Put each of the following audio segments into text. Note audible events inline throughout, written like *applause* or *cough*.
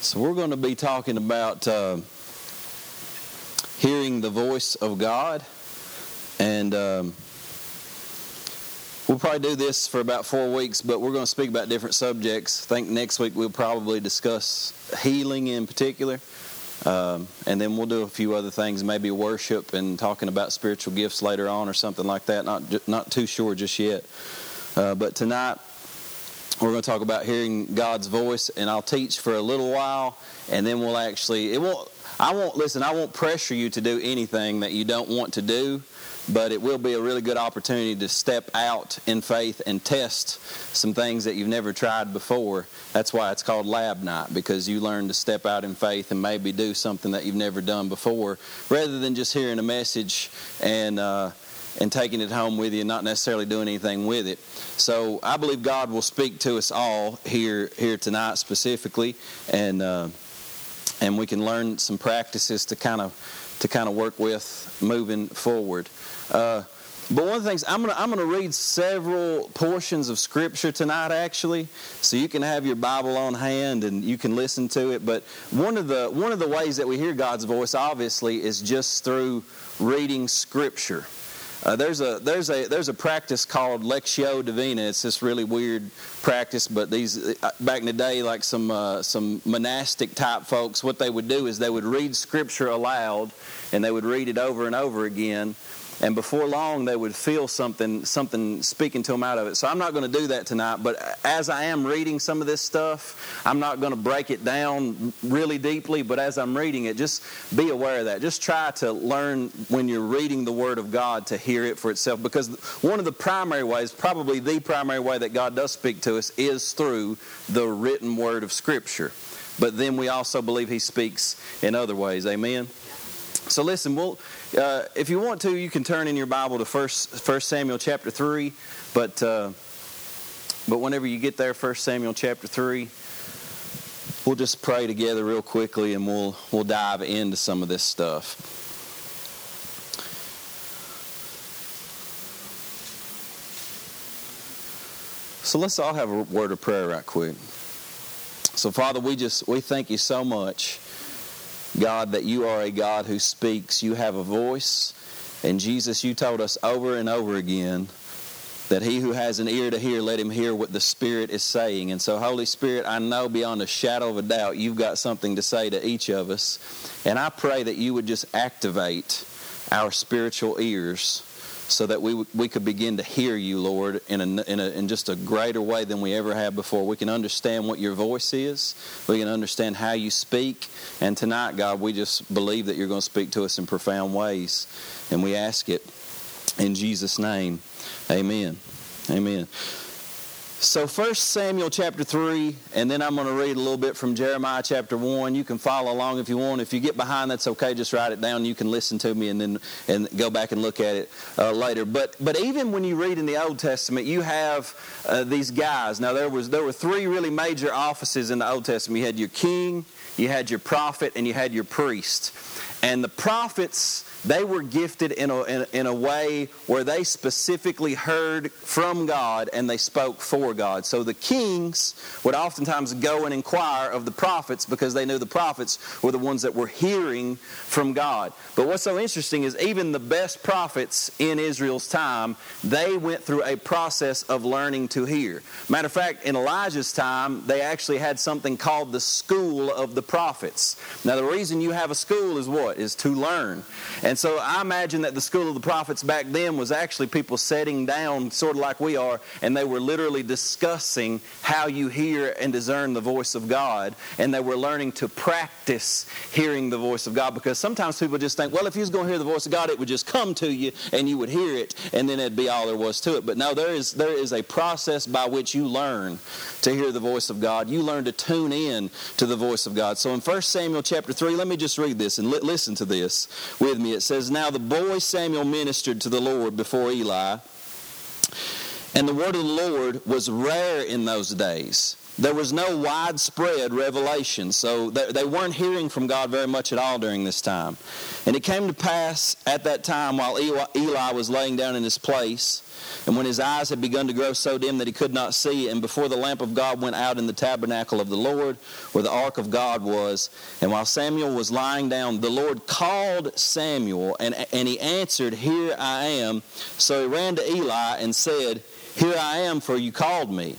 So, we're going to be talking about uh, hearing the voice of God. And um, we'll probably do this for about four weeks, but we're going to speak about different subjects. I think next week we'll probably discuss healing in particular. Um, and then we'll do a few other things, maybe worship and talking about spiritual gifts later on or something like that. Not, not too sure just yet. Uh, but tonight, we're going to talk about hearing God's voice, and I'll teach for a little while, and then we'll actually, it won't, I won't, listen, I won't pressure you to do anything that you don't want to do, but it will be a really good opportunity to step out in faith and test some things that you've never tried before. That's why it's called Lab Night, because you learn to step out in faith and maybe do something that you've never done before, rather than just hearing a message and, uh, and taking it home with you not necessarily doing anything with it. So I believe God will speak to us all here here tonight specifically, and uh, and we can learn some practices to kind of to kind of work with moving forward. Uh, but one of the things I'm gonna I'm gonna read several portions of Scripture tonight, actually, so you can have your Bible on hand and you can listen to it. But one of the one of the ways that we hear God's voice, obviously, is just through reading Scripture. Uh, there's a there's a there's a practice called lectio divina. It's this really weird practice, but these uh, back in the day, like some uh, some monastic type folks, what they would do is they would read scripture aloud, and they would read it over and over again, and before long they would feel something something speaking to them out of it. So i'm not going to do that tonight but as i am reading some of this stuff i'm not going to break it down really deeply but as i'm reading it just be aware of that. Just try to learn when you're reading the word of god to hear it for itself because one of the primary ways probably the primary way that god does speak to us is through the written word of scripture. But then we also believe he speaks in other ways. Amen so listen we'll uh, if you want to, you can turn in your Bible to First First Samuel chapter three, but uh, but whenever you get there, First Samuel chapter three, we'll just pray together real quickly, and we'll we'll dive into some of this stuff. So let's all have a word of prayer right quick. So Father, we just we thank you so much God, that you are a God who speaks. You have a voice. And Jesus, you told us over and over again that he who has an ear to hear, let him hear what the Spirit is saying. And so, Holy Spirit, I know beyond a shadow of a doubt you've got something to say to each of us. And I pray that you would just activate our spiritual ears so that we, we could begin to hear you, Lord, in, a, in, a, in just a greater way than we ever have before. We can understand what your voice is, we can understand how you speak. And tonight, God, we just believe that you're going to speak to us in profound ways. And we ask it in Jesus' name. Amen. Amen. So, First Samuel chapter 3, and then I'm going to read a little bit from Jeremiah chapter 1. You can follow along if you want. If you get behind, that's okay. Just write it down. You can listen to me and then and go back and look at it uh, later. But but even when you read in the Old Testament, you have uh, these guys. Now, there, was, there were three really major offices in the Old Testament you had your king, you had your prophet, and you had your priest. And the prophets they were gifted in a, in, in, a way where they specifically heard from God and they spoke for God. So the kings would oftentimes go and inquire of the prophets because they knew the prophets were the ones that were hearing from God. But what's so interesting is even the best prophets in Israel's time, they went through a process of learning to hear. Matter of fact, in Elijah's time, they actually had something called the school of the prophets. Now, the reason you have a school is what? Is to learn. And so I imagine that the school of the prophets back then was actually people sitting down, sort of like we are, and they were literally discussing how you hear and discern the voice of God. And they were learning to practice hearing the voice of God because sometimes people just think, well, if you was going to hear the voice of God, it would just come to you and you would hear it, and then it'd be all there was to it. But no, there is, there is a process by which you learn to hear the voice of God. You learn to tune in to the voice of God. So in 1 Samuel chapter 3, let me just read this and li- listen to this with me. It says, Now the boy Samuel ministered to the Lord before Eli, and the word of the Lord was rare in those days. There was no widespread revelation. So they weren't hearing from God very much at all during this time. And it came to pass at that time while Eli was laying down in his place, and when his eyes had begun to grow so dim that he could not see, and before the lamp of God went out in the tabernacle of the Lord, where the ark of God was, and while Samuel was lying down, the Lord called Samuel, and, and he answered, Here I am. So he ran to Eli and said, Here I am, for you called me.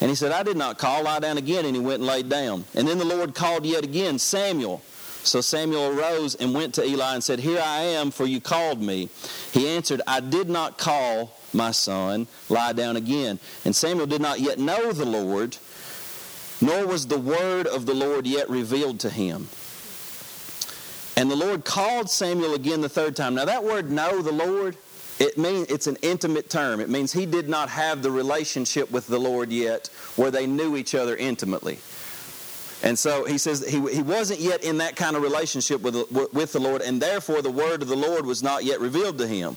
And he said, I did not call, lie down again. And he went and laid down. And then the Lord called yet again, Samuel. So Samuel arose and went to Eli and said, Here I am, for you called me. He answered, I did not call, my son, lie down again. And Samuel did not yet know the Lord, nor was the word of the Lord yet revealed to him. And the Lord called Samuel again the third time. Now, that word know the Lord, it means it's an intimate term. It means he did not have the relationship with the Lord yet where they knew each other intimately. And so he says he, he wasn't yet in that kind of relationship with, with the Lord, and therefore the word of the Lord was not yet revealed to him.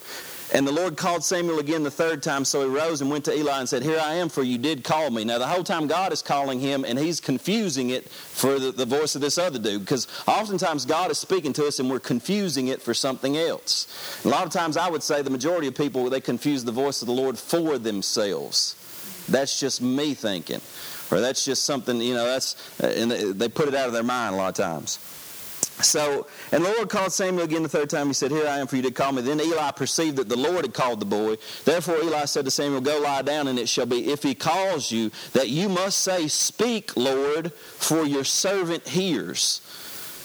And the Lord called Samuel again the third time, so he rose and went to Eli and said, Here I am, for you did call me. Now, the whole time God is calling him, and he's confusing it for the, the voice of this other dude, because oftentimes God is speaking to us and we're confusing it for something else. a lot of times I would say the majority of people, they confuse the voice of the Lord for themselves. That's just me thinking. Or that's just something, you know, that's, uh, and they put it out of their mind a lot of times. So, and the Lord called Samuel again the third time. He said, Here I am for you to call me. Then Eli perceived that the Lord had called the boy. Therefore Eli said to Samuel, Go lie down, and it shall be, if he calls you, that you must say, Speak, Lord, for your servant hears.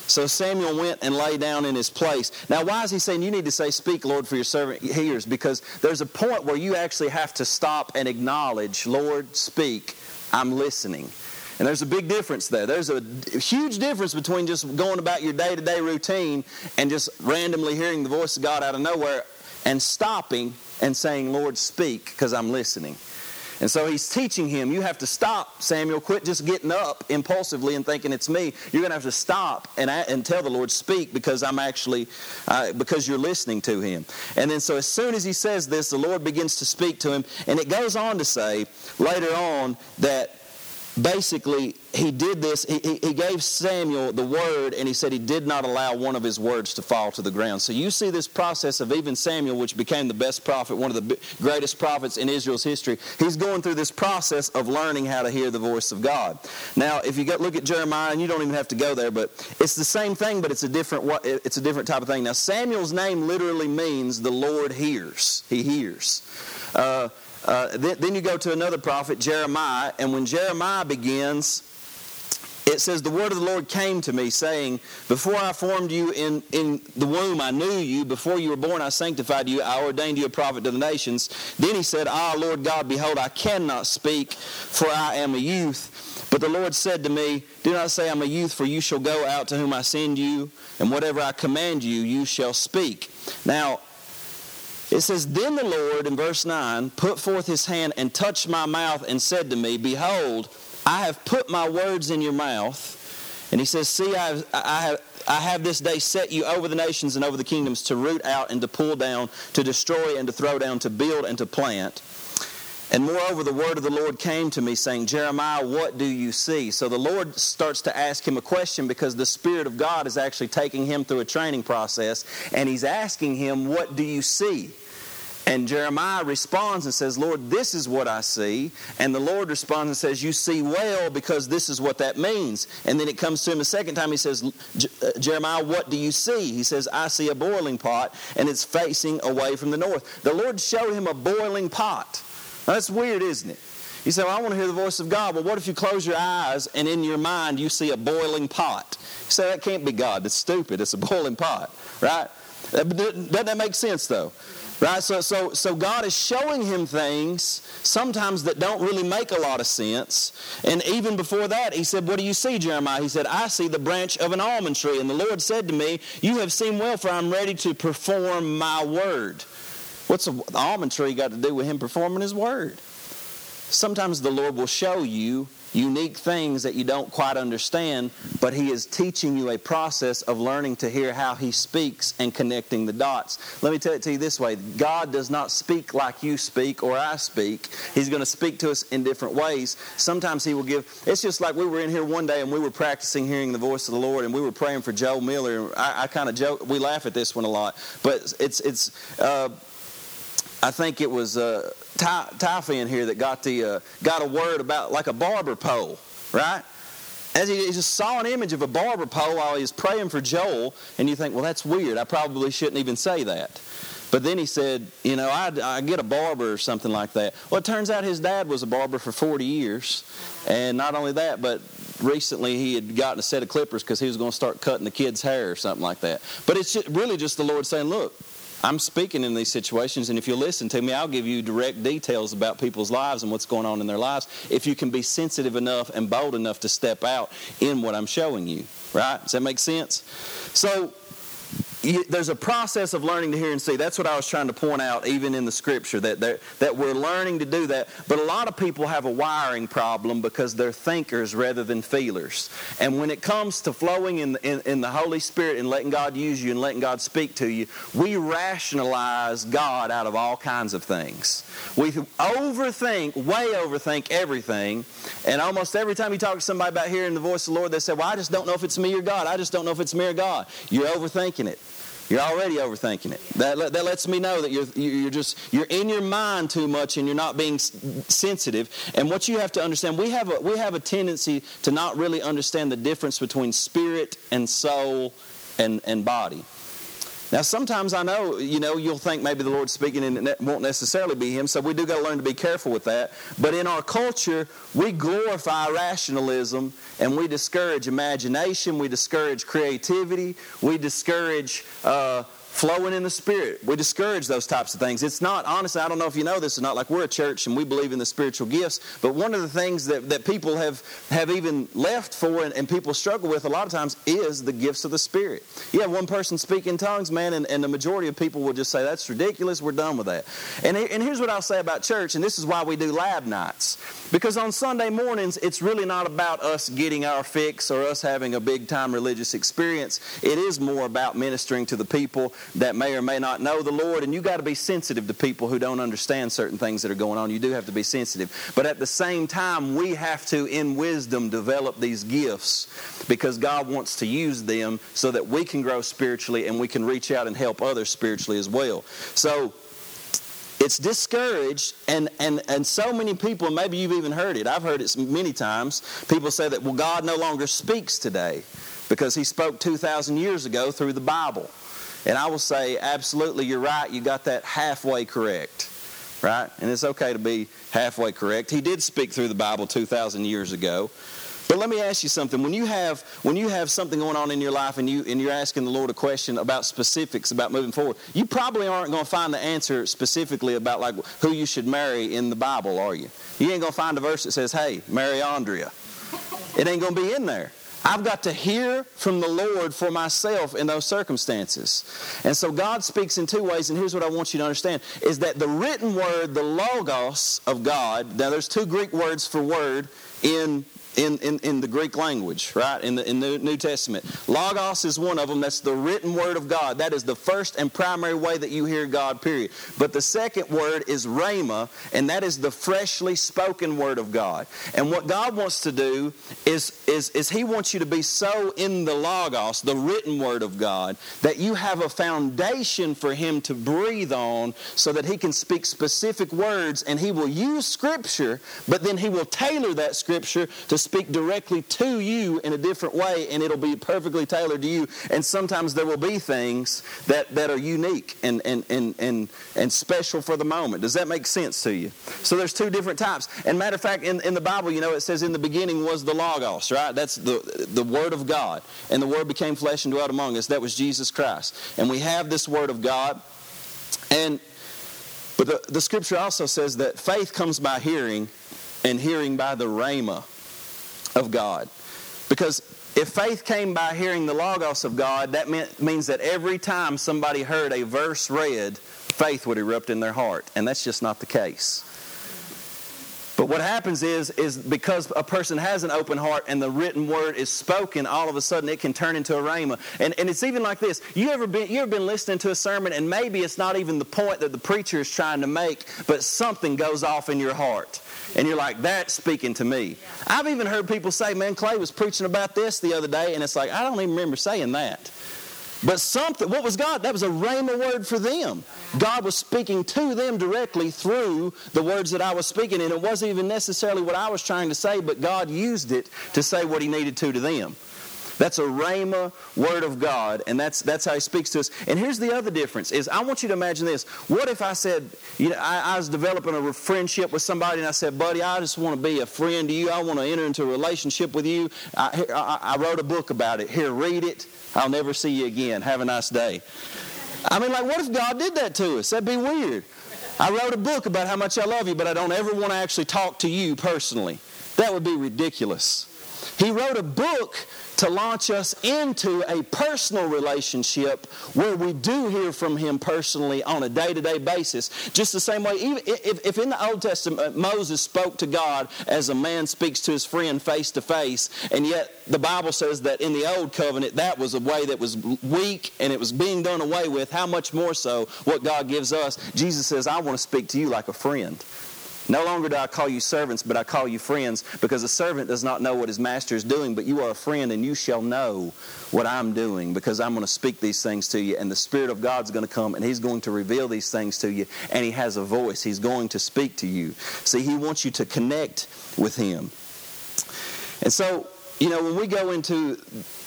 So Samuel went and lay down in his place. Now, why is he saying you need to say, Speak, Lord, for your servant hears? Because there's a point where you actually have to stop and acknowledge, Lord, speak, I'm listening. And there's a big difference there. There's a huge difference between just going about your day to day routine and just randomly hearing the voice of God out of nowhere and stopping and saying, Lord, speak, because I'm listening. And so he's teaching him, you have to stop, Samuel. Quit just getting up impulsively and thinking it's me. You're going to have to stop and, and tell the Lord, speak, because I'm actually, uh, because you're listening to him. And then so as soon as he says this, the Lord begins to speak to him. And it goes on to say later on that basically he did this. He, he gave samuel the word and he said he did not allow one of his words to fall to the ground. So you see this process of even samuel which became the best prophet one of the greatest prophets in israel's history he's going through this process of learning how to hear the voice of god. Now if you look at jeremiah and you don't even have to go there but it's the same thing but it's a different it's a different type of thing. Now samuel's name literally means the lord hears. He hears. Uh, uh, then, then you go to another prophet, Jeremiah, and when Jeremiah begins, it says, The word of the Lord came to me, saying, Before I formed you in, in the womb, I knew you. Before you were born, I sanctified you. I ordained you a prophet to the nations. Then he said, Ah, Lord God, behold, I cannot speak, for I am a youth. But the Lord said to me, Do not say I'm a youth, for you shall go out to whom I send you, and whatever I command you, you shall speak. Now, it says, Then the Lord, in verse 9, put forth his hand and touched my mouth and said to me, Behold, I have put my words in your mouth. And he says, See, I have, I have, I have this day set you over the nations and over the kingdoms to root out and to pull down, to destroy and to throw down, to build and to plant. And moreover, the word of the Lord came to me, saying, Jeremiah, what do you see? So the Lord starts to ask him a question because the Spirit of God is actually taking him through a training process, and he's asking him, What do you see? And Jeremiah responds and says, Lord, this is what I see. And the Lord responds and says, You see well because this is what that means. And then it comes to him a second time. He says, uh, Jeremiah, what do you see? He says, I see a boiling pot and it's facing away from the north. The Lord showed him a boiling pot. Now, that's weird, isn't it? You say, well, I want to hear the voice of God. Well, what if you close your eyes and in your mind you see a boiling pot? You say, that can't be God. That's stupid. It's a boiling pot, right? Doesn't that make sense, though? Right? So, so, so God is showing him things sometimes that don't really make a lot of sense. And even before that, he said, What do you see, Jeremiah? He said, I see the branch of an almond tree. And the Lord said to me, You have seen well, for I'm ready to perform my word. What's the almond tree got to do with him performing his word? sometimes the Lord will show you unique things that you don't quite understand, but He is teaching you a process of learning to hear how He speaks and connecting the dots. Let me tell it to you this way God does not speak like you speak or I speak. He's going to speak to us in different ways. Sometimes He will give, it's just like we were in here one day and we were practicing hearing the voice of the Lord and we were praying for Joe Miller. I, I kind of joke, we laugh at this one a lot, but it's, it's, uh, I think it was uh, Ty in here that got the uh, got a word about like a barber pole, right? As he, he, just saw an image of a barber pole while he was praying for Joel, and you think, well, that's weird. I probably shouldn't even say that. But then he said, you know, I, I get a barber or something like that. Well, it turns out his dad was a barber for 40 years. And not only that, but recently he had gotten a set of clippers because he was going to start cutting the kids' hair or something like that. But it's really just the Lord saying, look, I'm speaking in these situations, and if you listen to me, I'll give you direct details about people's lives and what's going on in their lives if you can be sensitive enough and bold enough to step out in what I'm showing you. Right? Does that make sense? So, there's a process of learning to hear and see. That's what I was trying to point out, even in the scripture, that, that we're learning to do that. But a lot of people have a wiring problem because they're thinkers rather than feelers. And when it comes to flowing in, in, in the Holy Spirit and letting God use you and letting God speak to you, we rationalize God out of all kinds of things. We overthink, way overthink everything. And almost every time you talk to somebody about hearing the voice of the Lord, they say, Well, I just don't know if it's me or God. I just don't know if it's me or God. You're overthinking it. You're already overthinking it. That, that lets me know that you're, you're just, you're in your mind too much and you're not being sensitive. And what you have to understand, we have a, we have a tendency to not really understand the difference between spirit and soul and, and body. Now, sometimes I know, you know, you'll think maybe the Lord's speaking and it won't necessarily be Him, so we do got to learn to be careful with that. But in our culture, we glorify rationalism and we discourage imagination, we discourage creativity, we discourage uh, flowing in the Spirit. We discourage those types of things. It's not, honestly, I don't know if you know this or not, like we're a church and we believe in the spiritual gifts, but one of the things that, that people have, have even left for and, and people struggle with a lot of times is the gifts of the Spirit. You have one person speak in tongues, man, and, and the majority of people will just say, that's ridiculous, we're done with that. And, and here's what I'll say about church, and this is why we do lab nights. Because on Sunday mornings, it's really not about us getting our fix or us having a big time religious experience. It is more about ministering to the people that may or may not know the Lord, and you got to be sensitive to people who don't understand certain things that are going on. You do have to be sensitive. But at the same time, we have to, in wisdom, develop these gifts because God wants to use them so that we can grow spiritually and we can reach out and help others spiritually as well. So, it's discouraged and, and, and so many people maybe you've even heard it i've heard it many times people say that well god no longer speaks today because he spoke 2000 years ago through the bible and I will say, absolutely, you're right. You got that halfway correct, right? And it's okay to be halfway correct. He did speak through the Bible 2,000 years ago. But let me ask you something. When you have when you have something going on in your life and you and you're asking the Lord a question about specifics about moving forward, you probably aren't going to find the answer specifically about like who you should marry in the Bible, are you? You ain't going to find a verse that says, "Hey, marry Andrea." It ain't going to be in there. I've got to hear from the Lord for myself in those circumstances. And so God speaks in two ways, and here's what I want you to understand is that the written word, the logos of God, now there's two Greek words for word in in, in, in the Greek language, right? In the, in the New Testament. Logos is one of them. That's the written word of God. That is the first and primary way that you hear God, period. But the second word is rhema, and that is the freshly spoken word of God. And what God wants to do is, is, is He wants you to be so in the Logos, the written word of God, that you have a foundation for Him to breathe on so that He can speak specific words and He will use Scripture, but then He will tailor that Scripture to speak directly to you in a different way and it'll be perfectly tailored to you. And sometimes there will be things that, that are unique and, and, and, and, and special for the moment. Does that make sense to you? So there's two different types. And matter of fact, in, in the Bible, you know, it says in the beginning was the Logos, right? That's the, the Word of God. And the Word became flesh and dwelt among us. That was Jesus Christ. And we have this Word of God. And but the, the scripture also says that faith comes by hearing, and hearing by the rhema of God. Because if faith came by hearing the Logos of God, that meant, means that every time somebody heard a verse read, faith would erupt in their heart. And that's just not the case. But what happens is, is because a person has an open heart and the written word is spoken, all of a sudden it can turn into a rhema. And, and it's even like this. You ever been you ever been listening to a sermon and maybe it's not even the point that the preacher is trying to make, but something goes off in your heart. And you're like, that's speaking to me. I've even heard people say, man, Clay was preaching about this the other day, and it's like, I don't even remember saying that. But something, what was God? That was a rhema word for them. God was speaking to them directly through the words that I was speaking, and it wasn't even necessarily what I was trying to say, but God used it to say what He needed to to them. That's a rhema word of God, and that's that's how He speaks to us. And here's the other difference: is I want you to imagine this. What if I said, you know, I, I was developing a friendship with somebody, and I said, buddy, I just want to be a friend to you. I want to enter into a relationship with you. I, I, I wrote a book about it. Here, read it. I'll never see you again. Have a nice day. I mean, like, what if God did that to us? That'd be weird. I wrote a book about how much I love you, but I don't ever want to actually talk to you personally. That would be ridiculous. He wrote a book to launch us into a personal relationship where we do hear from Him personally on a day to day basis. Just the same way, even if, if in the Old Testament uh, Moses spoke to God as a man speaks to his friend face to face, and yet the Bible says that in the Old Covenant that was a way that was weak and it was being done away with, how much more so what God gives us? Jesus says, I want to speak to you like a friend. No longer do I call you servants, but I call you friends, because a servant does not know what his master is doing, but you are a friend, and you shall know what I'm doing, because I'm going to speak these things to you, and the Spirit of God's going to come, and He's going to reveal these things to you, and He has a voice. He's going to speak to you. See, He wants you to connect with Him. And so, you know, when we go into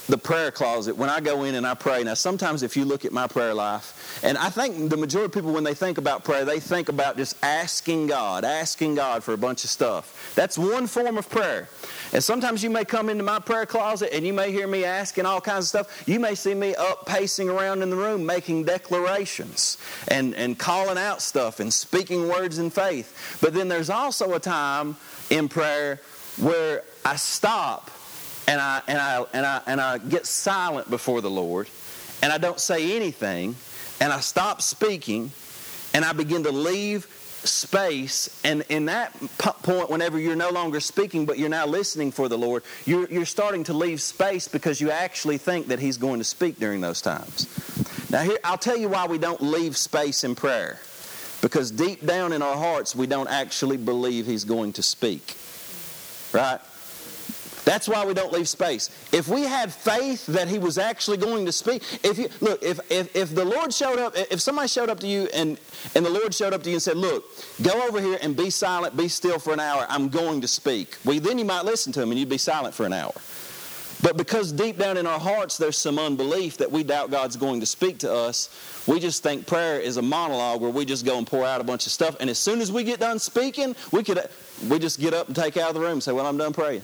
the prayer closet when I go in and I pray. Now, sometimes if you look at my prayer life, and I think the majority of people, when they think about prayer, they think about just asking God, asking God for a bunch of stuff. That's one form of prayer. And sometimes you may come into my prayer closet and you may hear me asking all kinds of stuff. You may see me up pacing around in the room making declarations and, and calling out stuff and speaking words in faith. But then there's also a time in prayer where I stop and I, and I, and I, and I get silent before the Lord, and I don't say anything, and I stop speaking, and I begin to leave space. And in that point, whenever you're no longer speaking, but you're now listening for the Lord, you're, you're starting to leave space because you actually think that He's going to speak during those times. Now, here, I'll tell you why we don't leave space in prayer. Because deep down in our hearts, we don't actually believe He's going to speak. Right? That's why we don't leave space. If we had faith that he was actually going to speak, if you look, if if, if the Lord showed up, if somebody showed up to you and and the Lord showed up to you and said, "Look, go over here and be silent, be still for an hour. I'm going to speak." Well, then you might listen to him and you'd be silent for an hour. But because deep down in our hearts there's some unbelief that we doubt God's going to speak to us, we just think prayer is a monologue where we just go and pour out a bunch of stuff. And as soon as we get done speaking, we could we just get up and take out of the room and say, "Well, I'm done praying."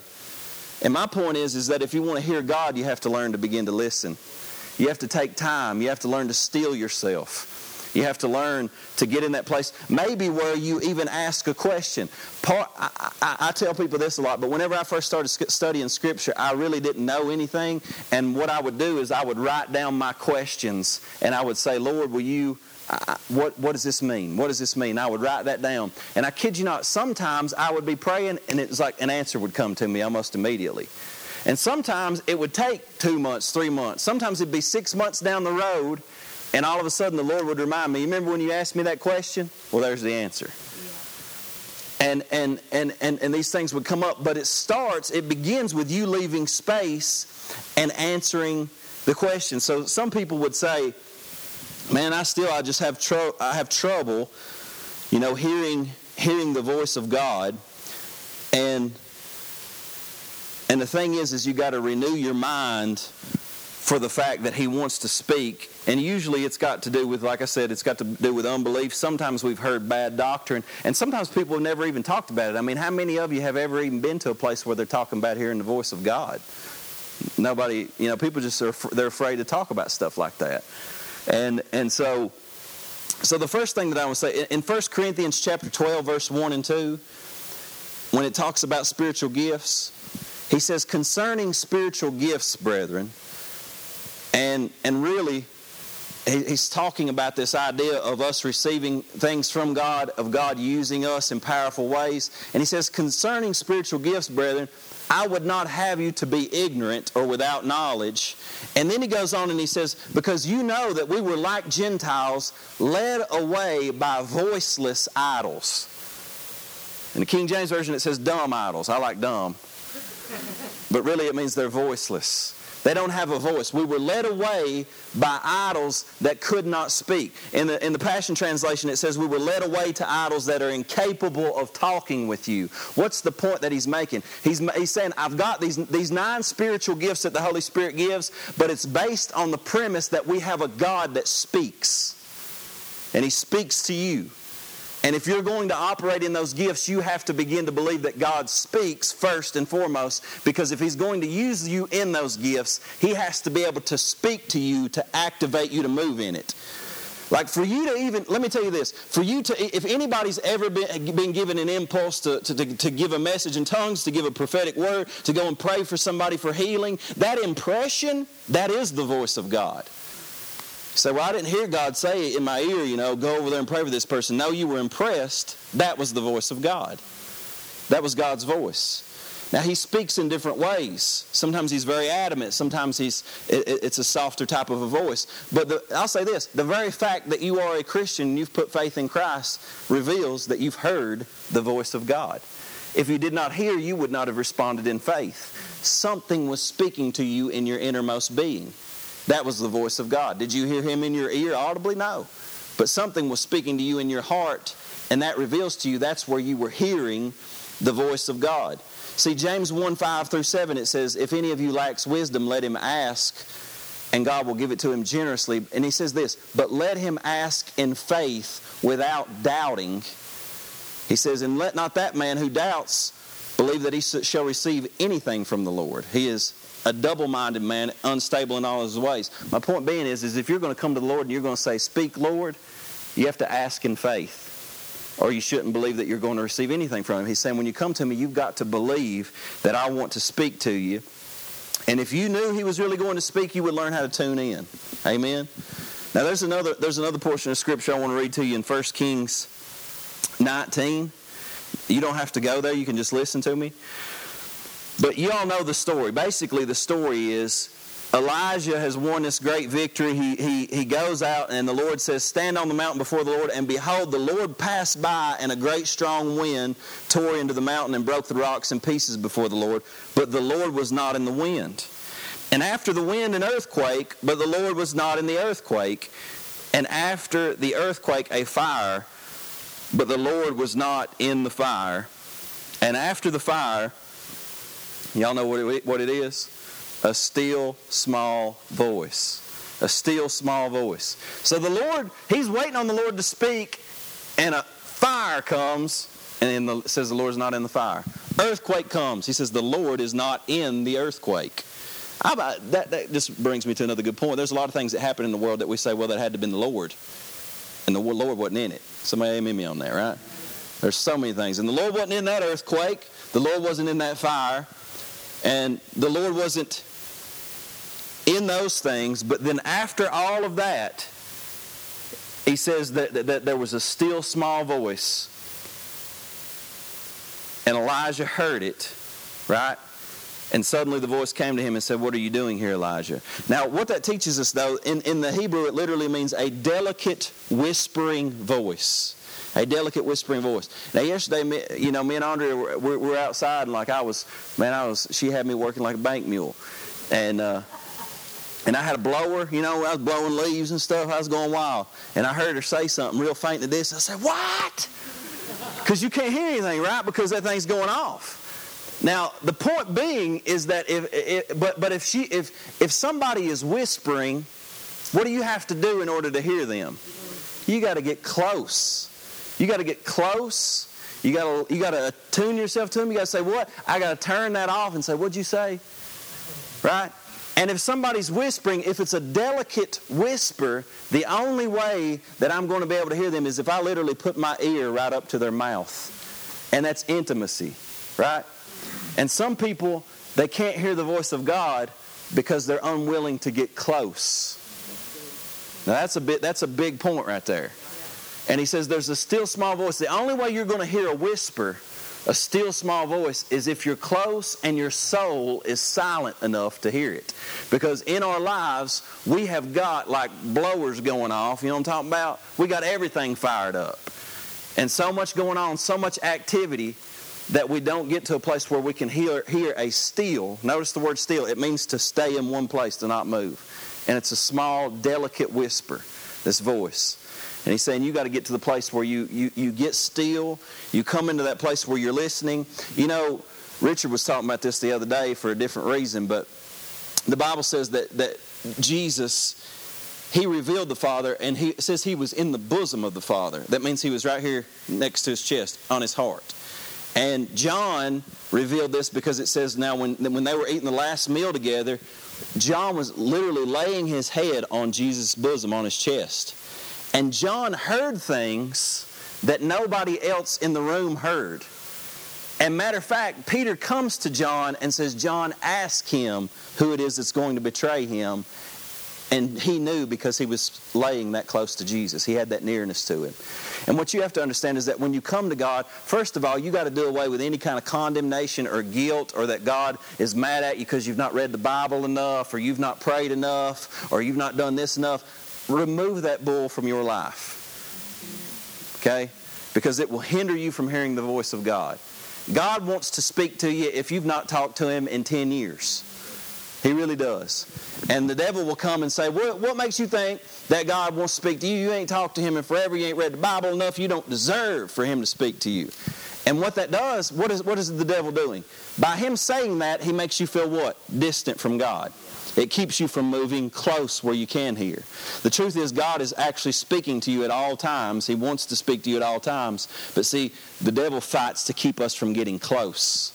And my point is, is that if you want to hear God, you have to learn to begin to listen. You have to take time. You have to learn to still yourself. You have to learn to get in that place, maybe where you even ask a question. Part, I, I, I, tell people this a lot, but whenever I first started studying Scripture, I really didn't know anything. And what I would do is I would write down my questions and I would say, Lord, will you I, what, what does this mean? What does this mean? I would write that down. And I kid you not, sometimes I would be praying and it's like an answer would come to me almost immediately. And sometimes it would take two months, three months. Sometimes it'd be six months down the road, and all of a sudden the Lord would remind me, You remember when you asked me that question? Well, there's the answer. And, and, and, and, and these things would come up, but it starts, it begins with you leaving space and answering the question. So some people would say, man, I still I just have trouble. I have trouble, you know, hearing hearing the voice of God, and and the thing is, is you got to renew your mind for the fact that He wants to speak, and usually it's got to do with, like I said, it's got to do with unbelief. Sometimes we've heard bad doctrine, and sometimes people have never even talked about it. I mean, how many of you have ever even been to a place where they're talking about hearing the voice of God? Nobody, you know, people just are they're afraid to talk about stuff like that. And, and so, so the first thing that I want to say, in 1 Corinthians chapter 12, verse 1 and 2, when it talks about spiritual gifts, he says, concerning spiritual gifts, brethren, and, and really, he's talking about this idea of us receiving things from God, of God using us in powerful ways. And he says, concerning spiritual gifts, brethren, I would not have you to be ignorant or without knowledge. And then he goes on and he says, Because you know that we were like Gentiles, led away by voiceless idols. In the King James Version, it says dumb idols. I like dumb. But really, it means they're voiceless. They don't have a voice. We were led away by idols that could not speak. In the, in the Passion Translation, it says we were led away to idols that are incapable of talking with you. What's the point that he's making? He's, he's saying, I've got these, these nine spiritual gifts that the Holy Spirit gives, but it's based on the premise that we have a God that speaks. And he speaks to you. And if you're going to operate in those gifts, you have to begin to believe that God speaks first and foremost, because if He's going to use you in those gifts, He has to be able to speak to you to activate you to move in it. Like for you to even, let me tell you this, for you to, if anybody's ever been, been given an impulse to, to, to, to give a message in tongues, to give a prophetic word, to go and pray for somebody for healing, that impression, that is the voice of God say, Well, I didn't hear God say it in my ear, you know, go over there and pray for this person. No, you were impressed. That was the voice of God. That was God's voice. Now, he speaks in different ways. Sometimes he's very adamant. Sometimes he's, it's a softer type of a voice. But the, I'll say this the very fact that you are a Christian and you've put faith in Christ reveals that you've heard the voice of God. If you did not hear, you would not have responded in faith. Something was speaking to you in your innermost being. That was the voice of God. Did you hear him in your ear audibly? No. But something was speaking to you in your heart, and that reveals to you that's where you were hearing the voice of God. See, James 1 5 through 7, it says, If any of you lacks wisdom, let him ask, and God will give it to him generously. And he says this, But let him ask in faith without doubting. He says, And let not that man who doubts believe that he shall receive anything from the Lord. He is a double-minded man, unstable in all his ways. My point being is, is if you're going to come to the Lord and you're going to say, "Speak, Lord," you have to ask in faith, or you shouldn't believe that you're going to receive anything from Him. He's saying, when you come to me, you've got to believe that I want to speak to you. And if you knew He was really going to speak, you would learn how to tune in. Amen. Now, there's another there's another portion of Scripture I want to read to you in 1 Kings 19. You don't have to go there; you can just listen to me. But you all know the story. Basically, the story is Elijah has won this great victory. He, he, he goes out, and the Lord says, Stand on the mountain before the Lord. And behold, the Lord passed by, and a great strong wind tore into the mountain and broke the rocks in pieces before the Lord. But the Lord was not in the wind. And after the wind, an earthquake, but the Lord was not in the earthquake. And after the earthquake, a fire, but the Lord was not in the fire. And after the fire, Y'all know what it, what it is? A still small voice. A still small voice. So the Lord, he's waiting on the Lord to speak, and a fire comes, and the, says the Lord's not in the fire. Earthquake comes. He says the Lord is not in the earthquake. About, that, that just brings me to another good point. There's a lot of things that happen in the world that we say, well, that had to have been the Lord. And the Lord wasn't in it. Somebody amen me on that, right? There's so many things. And the Lord wasn't in that earthquake. The Lord wasn't in that fire. And the Lord wasn't in those things, but then after all of that, he says that, that, that, there was a still small voice. And Elijah heard it, right? And suddenly the voice came to him and said, What are you doing here, Elijah? Now, what that teaches us, though, in, in the Hebrew, it literally means a delicate whispering voice a delicate whispering voice. Now, yesterday, you know, me and Andrea were, were outside, and like I was, man, I was. She had me working like a bank mule, and uh, and I had a blower. You know, I was blowing leaves and stuff. I was going wild, and I heard her say something real faint to this. I said, "What?" Because you can't hear anything, right? Because that thing's going off. Now, the point being is that if, if but but if she if if somebody is whispering, what do you have to do in order to hear them? You got to get close. You got to get close. You got to you got to attune yourself to them. You got to say, "What? I got to turn that off and say, "What'd you say?" Right? And if somebody's whispering, if it's a delicate whisper, the only way that I'm going to be able to hear them is if I literally put my ear right up to their mouth. And that's intimacy, right? And some people, they can't hear the voice of God because they're unwilling to get close. Now that's a bit that's a big point right there. And he says there's a still small voice. The only way you're going to hear a whisper, a still small voice, is if you're close and your soul is silent enough to hear it. Because in our lives, we have got like blowers going off. You know what I'm talking about? We got everything fired up. And so much going on, so much activity that we don't get to a place where we can hear, hear a still. Notice the word still. It means to stay in one place, to not move. And it's a small, delicate whisper, this voice. And he's saying you got to get to the place where you, you, you get still. You come into that place where you're listening. You know, Richard was talking about this the other day for a different reason, but the Bible says that, that Jesus, he revealed the Father, and he says he was in the bosom of the Father. That means he was right here next to his chest, on his heart. And John revealed this because it says now when, when they were eating the last meal together, John was literally laying his head on Jesus' bosom, on his chest. And John heard things that nobody else in the room heard. And matter of fact, Peter comes to John and says, John, ask him who it is that's going to betray him. And he knew because he was laying that close to Jesus. He had that nearness to him. And what you have to understand is that when you come to God, first of all, you got to do away with any kind of condemnation or guilt or that God is mad at you because you've not read the Bible enough or you've not prayed enough or you've not done this enough. Remove that bull from your life. Okay? Because it will hinder you from hearing the voice of God. God wants to speak to you if you've not talked to Him in 10 years. He really does. And the devil will come and say, what, what makes you think that God wants to speak to you? You ain't talked to him in forever. You ain't read the Bible enough. You don't deserve for him to speak to you. And what that does, what is, what is the devil doing? By him saying that, he makes you feel what? Distant from God. It keeps you from moving close where you can hear. The truth is, God is actually speaking to you at all times. He wants to speak to you at all times. But see, the devil fights to keep us from getting close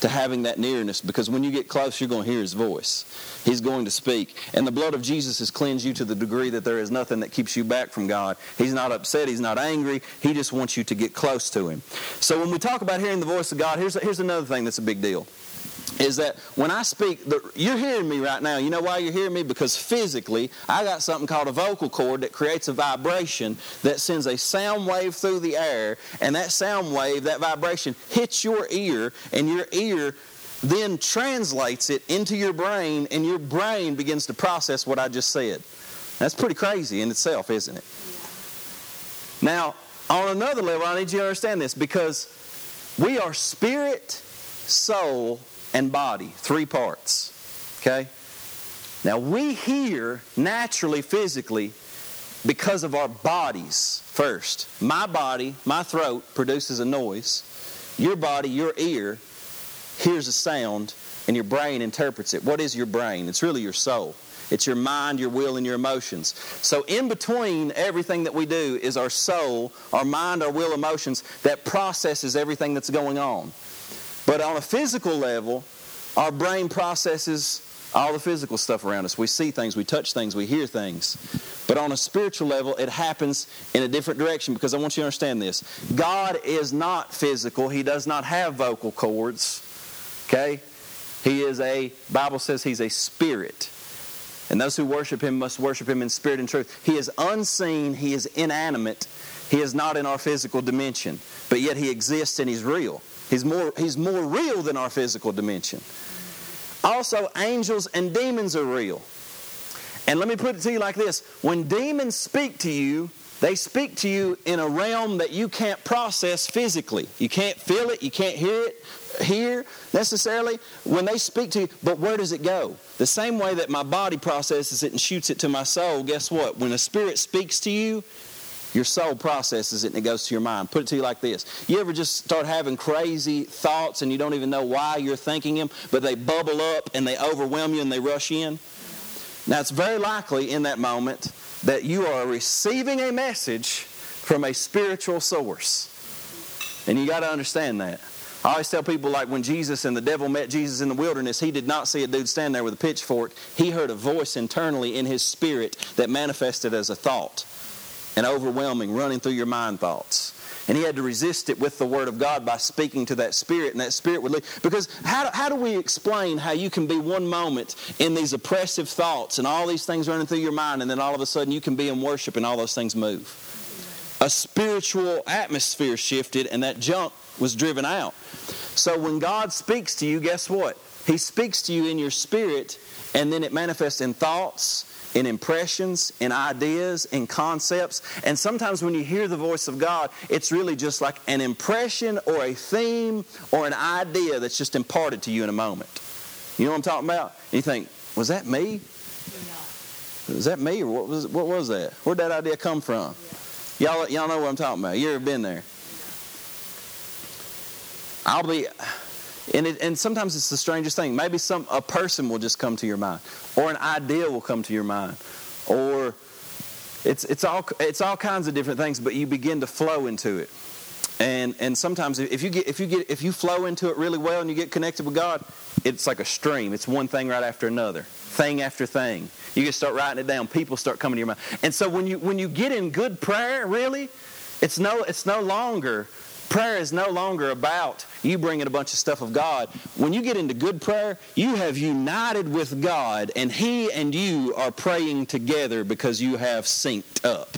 to having that nearness because when you get close, you're going to hear his voice. He's going to speak. And the blood of Jesus has cleansed you to the degree that there is nothing that keeps you back from God. He's not upset. He's not angry. He just wants you to get close to him. So when we talk about hearing the voice of God, here's, here's another thing that's a big deal is that when I speak, you're hearing me right now. You know why you're hearing me? Because physically, I got something called a vocal cord that creates a vibration that sends a sound wave through the air, and that sound wave, that vibration, hits your ear, and your ear then translates it into your brain, and your brain begins to process what I just said. That's pretty crazy in itself, isn't it? Now, on another level, I need you to understand this because we are spirit, soul, and body, three parts. Okay? Now we hear naturally, physically, because of our bodies first. My body, my throat produces a noise. Your body, your ear, hears a sound, and your brain interprets it. What is your brain? It's really your soul. It's your mind, your will, and your emotions. So, in between everything that we do is our soul, our mind, our will, emotions that processes everything that's going on. But on a physical level, our brain processes all the physical stuff around us. We see things, we touch things, we hear things. But on a spiritual level, it happens in a different direction because I want you to understand this. God is not physical. He does not have vocal cords. Okay? He is a Bible says he's a spirit. And those who worship him must worship him in spirit and truth. He is unseen, he is inanimate. He is not in our physical dimension, but yet he exists and he's real. He's more, he's more real than our physical dimension. Also, angels and demons are real. And let me put it to you like this when demons speak to you, they speak to you in a realm that you can't process physically. You can't feel it, you can't hear it here necessarily when they speak to you, but where does it go? The same way that my body processes it and shoots it to my soul, guess what? When a spirit speaks to you, your soul processes it and it goes to your mind. Put it to you like this. You ever just start having crazy thoughts and you don't even know why you're thinking them, but they bubble up and they overwhelm you and they rush in? Now, it's very likely in that moment that you are receiving a message from a spiritual source. And you got to understand that. I always tell people like when Jesus and the devil met Jesus in the wilderness, he did not see a dude stand there with a pitchfork. He heard a voice internally in his spirit that manifested as a thought and overwhelming, running through your mind thoughts. And he had to resist it with the Word of God by speaking to that Spirit, and that Spirit would leave. Because how do, how do we explain how you can be one moment in these oppressive thoughts and all these things running through your mind, and then all of a sudden you can be in worship and all those things move? A spiritual atmosphere shifted, and that junk was driven out. So when God speaks to you, guess what? He speaks to you in your spirit, and then it manifests in thoughts, in impressions, in ideas, in concepts. And sometimes when you hear the voice of God, it's really just like an impression or a theme or an idea that's just imparted to you in a moment. You know what I'm talking about? You think, was that me? Was that me or what was what was that? Where'd that idea come from? Y'all y'all know what I'm talking about. You ever been there? I'll be and, it, and sometimes it's the strangest thing. Maybe some a person will just come to your mind, or an idea will come to your mind, or it's it's all it's all kinds of different things. But you begin to flow into it, and and sometimes if you get if you get if you flow into it really well and you get connected with God, it's like a stream. It's one thing right after another, thing after thing. You can start writing it down. People start coming to your mind, and so when you when you get in good prayer, really, it's no it's no longer Prayer is no longer about you bringing a bunch of stuff of God. When you get into good prayer, you have united with God, and He and you are praying together because you have synced up.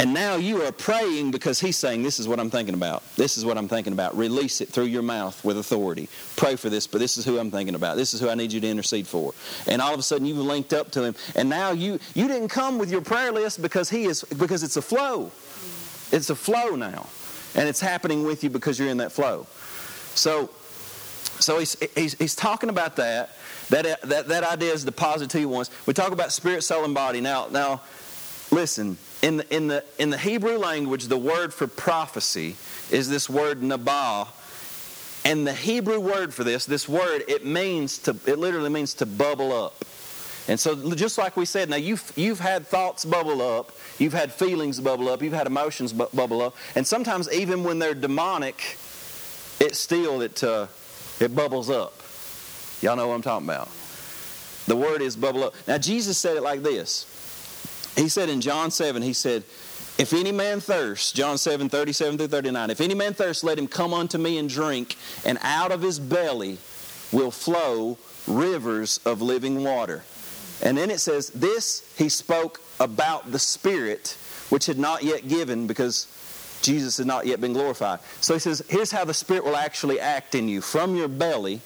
And now you are praying because He's saying, This is what I'm thinking about. This is what I'm thinking about. Release it through your mouth with authority. Pray for this, but this is who I'm thinking about. This is who I need you to intercede for. And all of a sudden you've linked up to Him. And now you you didn't come with your prayer list because He is because it's a flow. It's a flow now. And it's happening with you because you're in that flow. So, so he's, he's, he's talking about that. That, that. that idea is to you once. We talk about spirit, soul, and body. Now, now listen, in the, in, the, in the Hebrew language, the word for prophecy is this word nabah. And the Hebrew word for this, this word, it means to, it literally means to bubble up. And so, just like we said, now you've, you've had thoughts bubble up, you've had feelings bubble up, you've had emotions bu- bubble up, and sometimes even when they're demonic, it still it uh, it bubbles up. Y'all know what I'm talking about. The word is bubble up. Now Jesus said it like this. He said in John 7, he said, If any man thirst, John 7, 37 through 39, if any man thirst, let him come unto me and drink, and out of his belly will flow rivers of living water. And then it says, This he spoke about the Spirit, which had not yet given because Jesus had not yet been glorified. So he says, Here's how the Spirit will actually act in you. From your belly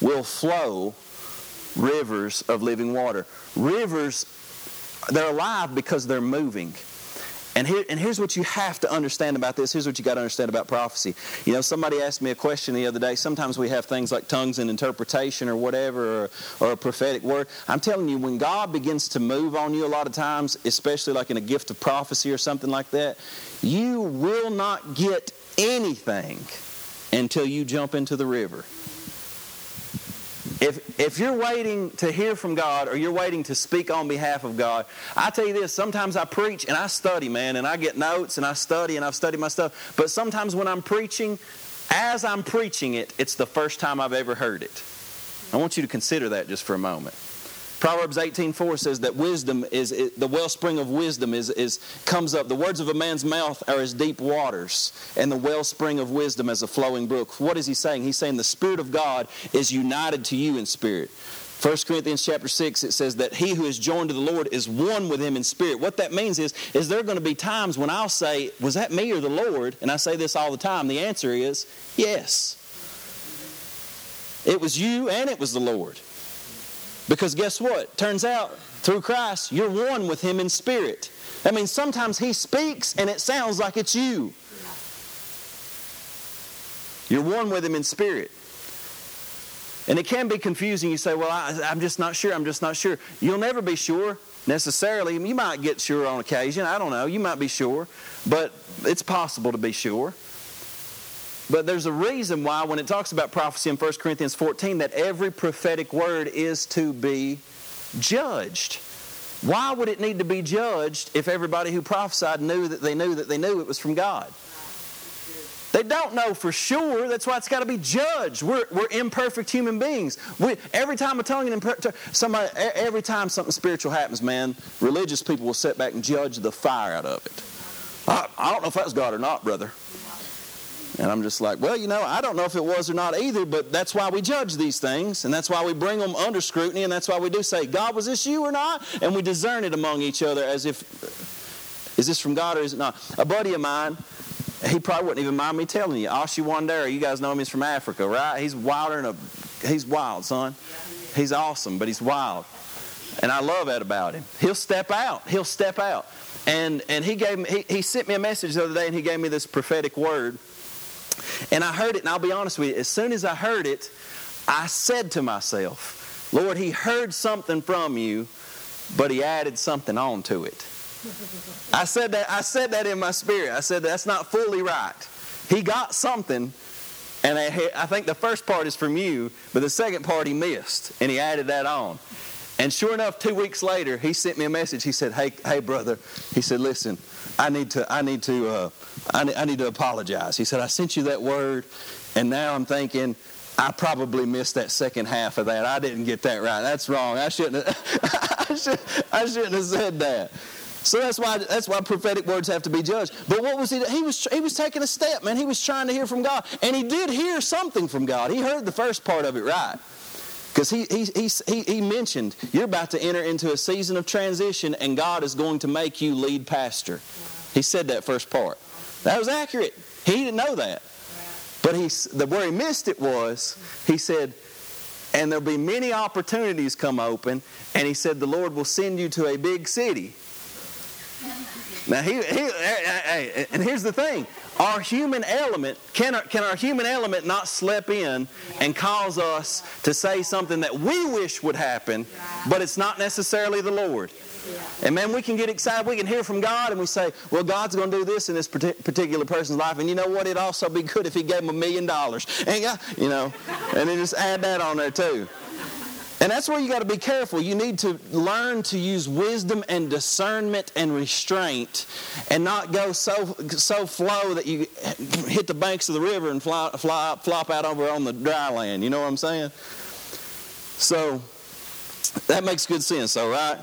will flow rivers of living water. Rivers, they're alive because they're moving. And, here, and here's what you have to understand about this. Here's what you got to understand about prophecy. You know, somebody asked me a question the other day. Sometimes we have things like tongues and interpretation or whatever, or, or a prophetic word. I'm telling you, when God begins to move on you a lot of times, especially like in a gift of prophecy or something like that, you will not get anything until you jump into the river. If, if you're waiting to hear from God or you're waiting to speak on behalf of God, I tell you this, sometimes I preach and I study, man, and I get notes and I study and I've studied my stuff. But sometimes when I'm preaching, as I'm preaching it, it's the first time I've ever heard it. I want you to consider that just for a moment. Proverbs 18:4 says that wisdom is the wellspring of wisdom is, is comes up. The words of a man's mouth are as deep waters, and the wellspring of wisdom as a flowing brook. What is he saying? He's saying the Spirit of God is united to you in spirit. 1 Corinthians chapter 6, it says that he who is joined to the Lord is one with him in spirit. What that means is, is there going to be times when I'll say, Was that me or the Lord? And I say this all the time. The answer is yes. It was you and it was the Lord. Because guess what? Turns out, through Christ, you're one with Him in spirit. That means sometimes He speaks and it sounds like it's you. You're one with Him in spirit. And it can be confusing. You say, Well, I, am just not sure. I'm just not sure. You'll never be sure necessarily. You might get sure on occasion. I don't know. You might be sure. But it's possible to be sure. But there's a reason why, when it talks about prophecy in 1 Corinthians 14, that every prophetic word is to be judged. Why would it need to be judged if everybody who prophesied knew that they knew that they knew it was from God? They don't know for sure. That's why it's got to be judged. We're, we're imperfect human beings. We, every time a tongue and somebody, every time something spiritual happens, man, religious people will sit back and judge the fire out of it. I, I don't know if that's God or not, brother. And I'm just like, well, you know, I don't know if it was or not either, but that's why we judge these things, and that's why we bring them under scrutiny, and that's why we do say, God, was this you or not? And we discern it among each other as if, is this from God or is it not? A buddy of mine, he probably wouldn't even mind me telling you. Ashi Wandera, you guys know him, he's from Africa, right? He's wilder than a, he's wild, son. He's awesome, but he's wild. And I love that about him. He'll step out. He'll step out. And and he gave me he, he sent me a message the other day and he gave me this prophetic word. And I heard it, and I'll be honest with you, as soon as I heard it, I said to myself, Lord, he heard something from you, but he added something on to it. *laughs* I said that I said that in my spirit. I said that's not fully right. He got something, and I, I think the first part is from you, but the second part he missed, and he added that on. And sure enough, two weeks later, he sent me a message. He said, "Hey, hey, brother," he said, "Listen, I need to, I need to, uh, I, need, I need to apologize." He said, "I sent you that word, and now I'm thinking." I probably missed that second half of that. I didn't get that right. That's wrong. I shouldn't. Have, *laughs* I, should, I shouldn't have said that. So that's why that's why prophetic words have to be judged. But what was he? He was he was taking a step, man. He was trying to hear from God, and he did hear something from God. He heard the first part of it right. Because he, he, he, he mentioned you're about to enter into a season of transition and God is going to make you lead pastor. He said that first part. That was accurate. He didn't know that. But he, the, where he missed it was, he said, and there'll be many opportunities come open, and he said, the Lord will send you to a big city. Now, he, he, and here's the thing our human element, can our, can our human element not slip in and cause us to say something that we wish would happen, but it's not necessarily the Lord? And man, we can get excited. We can hear from God and we say, well, God's going to do this in this particular person's life. And you know what? It'd also be good if he gave him a million dollars. And, uh, you know, and then just add that on there too. And that's where you got to be careful. You need to learn to use wisdom and discernment and restraint and not go so so flow that you hit the banks of the river and fly, fly, flop out over on the dry land. You know what I'm saying? So that makes good sense, all right?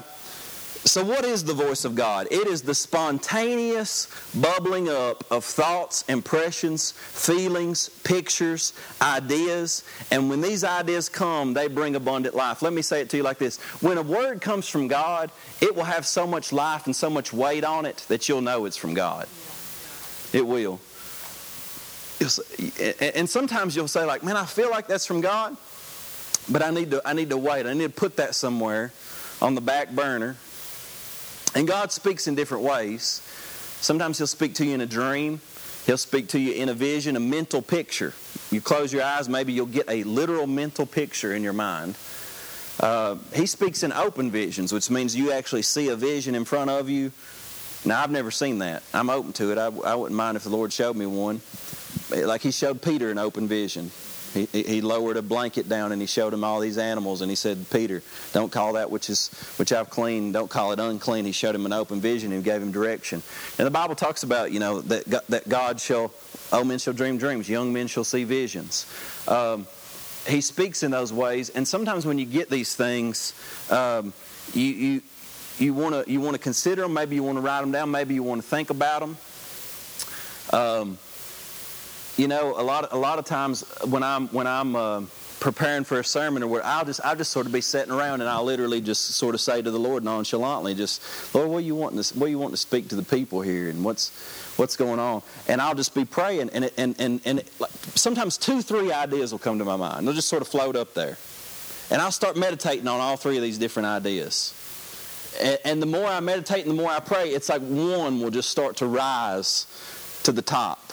So, what is the voice of God? It is the spontaneous bubbling up of thoughts, impressions, feelings, pictures, ideas. And when these ideas come, they bring abundant life. Let me say it to you like this When a word comes from God, it will have so much life and so much weight on it that you'll know it's from God. It will. And sometimes you'll say, like, man, I feel like that's from God, but I need to, I need to wait. I need to put that somewhere on the back burner and God speaks in different ways. Sometimes He'll speak to you in a dream, He'll speak to you in a vision, a mental picture. You close your eyes, maybe you'll get a literal mental picture in your mind. Uh, he speaks in open visions, which means you actually see a vision in front of you. Now, I've never seen that. I'm open to it. I, I wouldn't mind if the Lord showed me one. Like He showed Peter an open vision. He, he lowered a blanket down and he showed him all these animals and he said, Peter, don't call that which is which I've cleaned, don't call it unclean. He showed him an open vision and gave him direction. And the Bible talks about, you know, that that God shall, old men shall dream dreams, young men shall see visions. Um, he speaks in those ways, and sometimes when you get these things, um, you you you want to you want to consider them. Maybe you want to write them down. Maybe you want to think about them. Um, you know, a lot, a lot of times when I'm when I'm uh, preparing for a sermon or where I'll just I'll just sort of be sitting around and I'll literally just sort of say to the Lord nonchalantly, just Lord, what you want to what you wanting to speak to the people here and what's what's going on? And I'll just be praying and and and and it, sometimes two three ideas will come to my mind. They'll just sort of float up there, and I'll start meditating on all three of these different ideas. And, and the more I meditate and the more I pray, it's like one will just start to rise to the top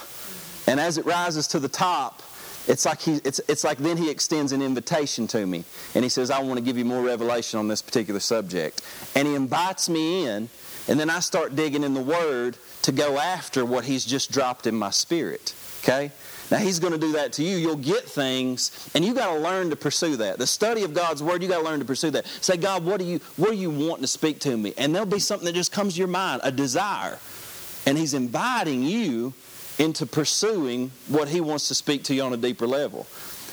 and as it rises to the top, it's like, he, it's, it's like then he extends an invitation to me. And he says, I want to give you more revelation on this particular subject. And he invites me in, and then I start digging in the Word to go after what he's just dropped in my spirit. Okay? Now he's going to do that to you. You'll get things, and you got to learn to pursue that. The study of God's word, you got to learn to pursue that. Say, God, what do you what do you want to speak to me? And there'll be something that just comes to your mind, a desire, and He's inviting you into pursuing what he wants to speak to you on a deeper level.